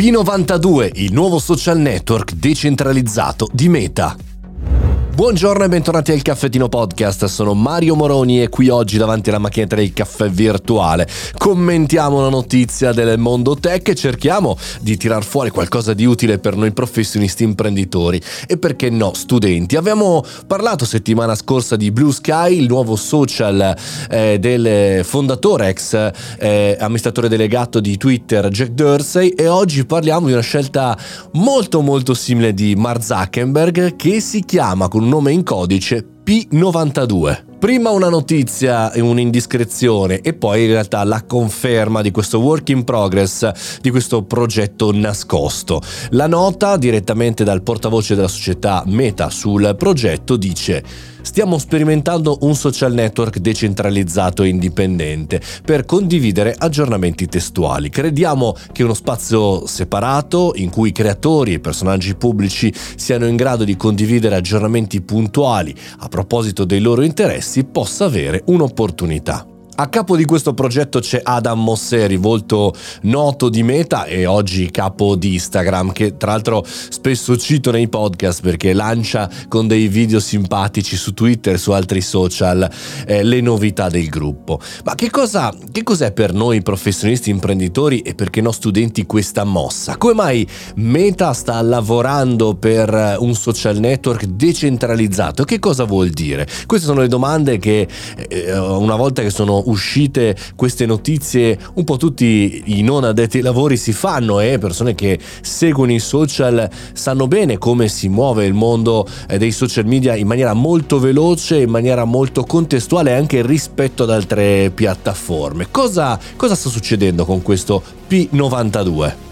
P92, il nuovo social network decentralizzato di Meta. Buongiorno e bentornati al Caffettino Podcast, sono Mario Moroni e qui oggi davanti alla macchinetta del caffè virtuale. Commentiamo la notizia del mondo tech e cerchiamo di tirar fuori qualcosa di utile per noi professionisti imprenditori. E perché no studenti. Abbiamo parlato settimana scorsa di Blue Sky, il nuovo social eh, del fondatore ex eh, amministratore delegato di Twitter Jack Dorsey e oggi parliamo di una scelta molto molto simile di Mark Zuckerberg che si chiama con un nome in codice P92. Prima una notizia e un'indiscrezione e poi in realtà la conferma di questo work in progress, di questo progetto nascosto. La nota direttamente dal portavoce della società Meta sul progetto dice stiamo sperimentando un social network decentralizzato e indipendente per condividere aggiornamenti testuali. Crediamo che uno spazio separato in cui creatori e personaggi pubblici siano in grado di condividere aggiornamenti puntuali a proposito dei loro interessi si possa avere un'opportunità. A capo di questo progetto c'è Adam Mosseri, volto noto di Meta e oggi capo di Instagram, che tra l'altro spesso cito nei podcast perché lancia con dei video simpatici su Twitter e su altri social eh, le novità del gruppo. Ma che, cosa, che cos'è per noi professionisti imprenditori e perché no studenti questa mossa? Come mai Meta sta lavorando per un social network decentralizzato? Che cosa vuol dire? Queste sono le domande che eh, una volta che sono uscite queste notizie un po' tutti i non addetti ai lavori si fanno e persone che seguono i social sanno bene come si muove il mondo eh, dei social media in maniera molto veloce, in maniera molto contestuale anche rispetto ad altre piattaforme. Cosa, cosa sta succedendo con questo P92?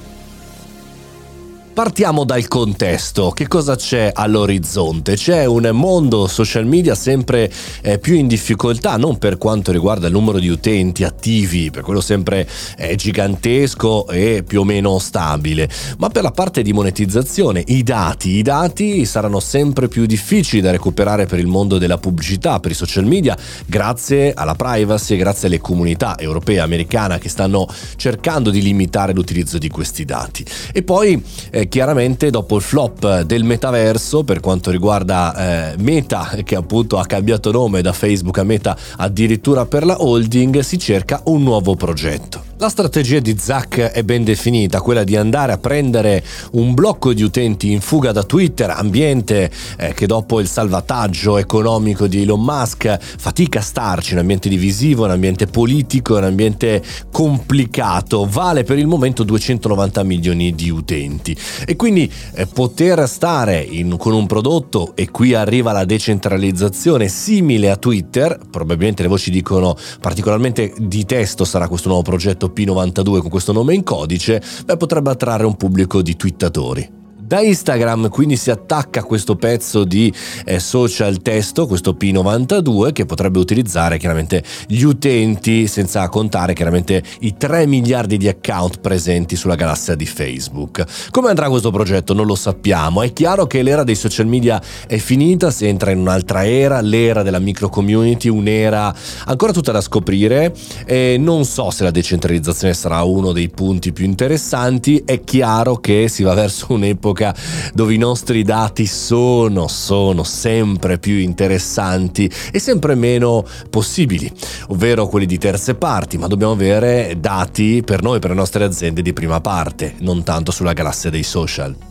Partiamo dal contesto, che cosa c'è all'orizzonte? C'è un mondo social media sempre eh, più in difficoltà, non per quanto riguarda il numero di utenti attivi, per quello sempre è gigantesco e più o meno stabile, ma per la parte di monetizzazione, i dati, i dati saranno sempre più difficili da recuperare per il mondo della pubblicità, per i social media, grazie alla privacy grazie alle comunità europee e americana che stanno cercando di limitare l'utilizzo di questi dati. E poi eh, chiaramente dopo il flop del metaverso per quanto riguarda eh, Meta che appunto ha cambiato nome da Facebook a Meta addirittura per la holding si cerca un nuovo progetto. La strategia di Zack è ben definita, quella di andare a prendere un blocco di utenti in fuga da Twitter, ambiente eh, che dopo il salvataggio economico di Elon Musk fatica a starci, un ambiente divisivo, un ambiente politico, un ambiente complicato, vale per il momento 290 milioni di utenti. E quindi eh, poter stare in, con un prodotto, e qui arriva la decentralizzazione simile a Twitter, probabilmente le voci dicono particolarmente di testo sarà questo nuovo progetto P92 con questo nome in codice, beh, potrebbe attrarre un pubblico di twittatori. Da Instagram quindi si attacca questo pezzo di eh, social testo, questo P92 che potrebbe utilizzare chiaramente gli utenti senza contare chiaramente i 3 miliardi di account presenti sulla galassia di Facebook. Come andrà questo progetto? Non lo sappiamo, è chiaro che l'era dei social media è finita, si entra in un'altra era, l'era della micro community, un'era ancora tutta da scoprire. E non so se la decentralizzazione sarà uno dei punti più interessanti, è chiaro che si va verso un'epoca un'epoca dove i nostri dati sono, sono sempre più interessanti e sempre meno possibili, ovvero quelli di terze parti, ma dobbiamo avere dati per noi, per le nostre aziende di prima parte, non tanto sulla galassia dei social.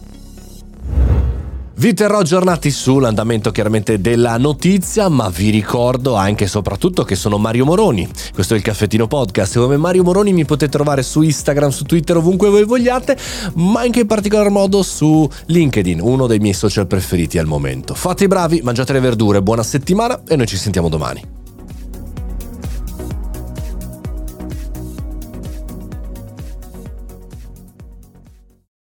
Vi terrò aggiornati sull'andamento chiaramente della notizia, ma vi ricordo anche e soprattutto che sono Mario Moroni. Questo è il Caffettino Podcast. Come Mario Moroni mi potete trovare su Instagram, su Twitter, ovunque voi vogliate, ma anche in particolar modo su LinkedIn, uno dei miei social preferiti al momento. Fate i bravi, mangiate le verdure, buona settimana e noi ci sentiamo domani.